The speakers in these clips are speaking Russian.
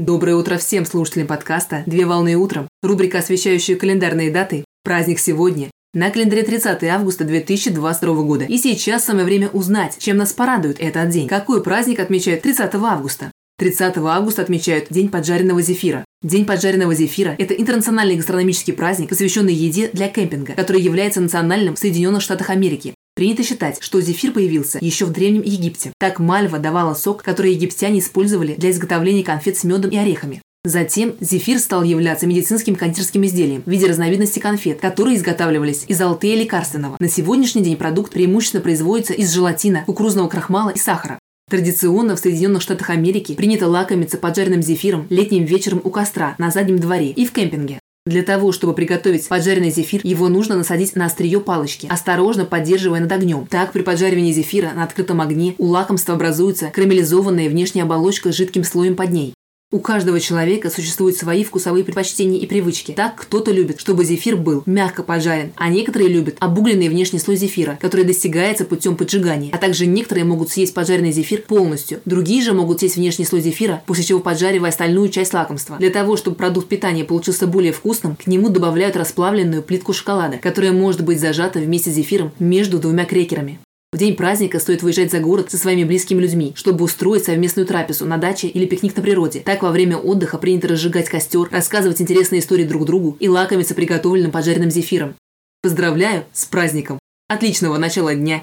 Доброе утро всем слушателям подкаста «Две волны утром». Рубрика, освещающая календарные даты. Праздник сегодня. На календаре 30 августа 2022 года. И сейчас самое время узнать, чем нас порадует этот день. Какой праздник отмечают 30 августа? 30 августа отмечают День поджаренного зефира. День поджаренного зефира – это интернациональный гастрономический праздник, посвященный еде для кемпинга, который является национальным в Соединенных Штатах Америки. Принято считать, что зефир появился еще в Древнем Египте. Так мальва давала сок, который египтяне использовали для изготовления конфет с медом и орехами. Затем зефир стал являться медицинским кондитерским изделием в виде разновидности конфет, которые изготавливались из алтея лекарственного. На сегодняшний день продукт преимущественно производится из желатина, кукурузного крахмала и сахара. Традиционно в Соединенных Штатах Америки принято лакомиться поджаренным зефиром летним вечером у костра на заднем дворе и в кемпинге. Для того, чтобы приготовить поджаренный зефир, его нужно насадить на острие палочки, осторожно поддерживая над огнем. Так, при поджаривании зефира на открытом огне у лакомства образуется карамелизованная внешняя оболочка с жидким слоем под ней. У каждого человека существуют свои вкусовые предпочтения и привычки. Так, кто-то любит, чтобы зефир был мягко пожарен, а некоторые любят обугленный внешний слой зефира, который достигается путем поджигания. А также некоторые могут съесть поджаренный зефир полностью. Другие же могут съесть внешний слой зефира, после чего поджаривая остальную часть лакомства. Для того, чтобы продукт питания получился более вкусным, к нему добавляют расплавленную плитку шоколада, которая может быть зажата вместе с зефиром между двумя крекерами. В день праздника стоит выезжать за город со своими близкими людьми, чтобы устроить совместную трапезу на даче или пикник на природе. Так во время отдыха принято разжигать костер, рассказывать интересные истории друг другу и лакомиться приготовленным поджаренным зефиром. Поздравляю с праздником! Отличного начала дня!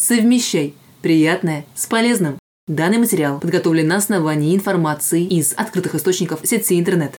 Совмещай приятное с полезным. Данный материал подготовлен на основании информации из открытых источников сети интернет.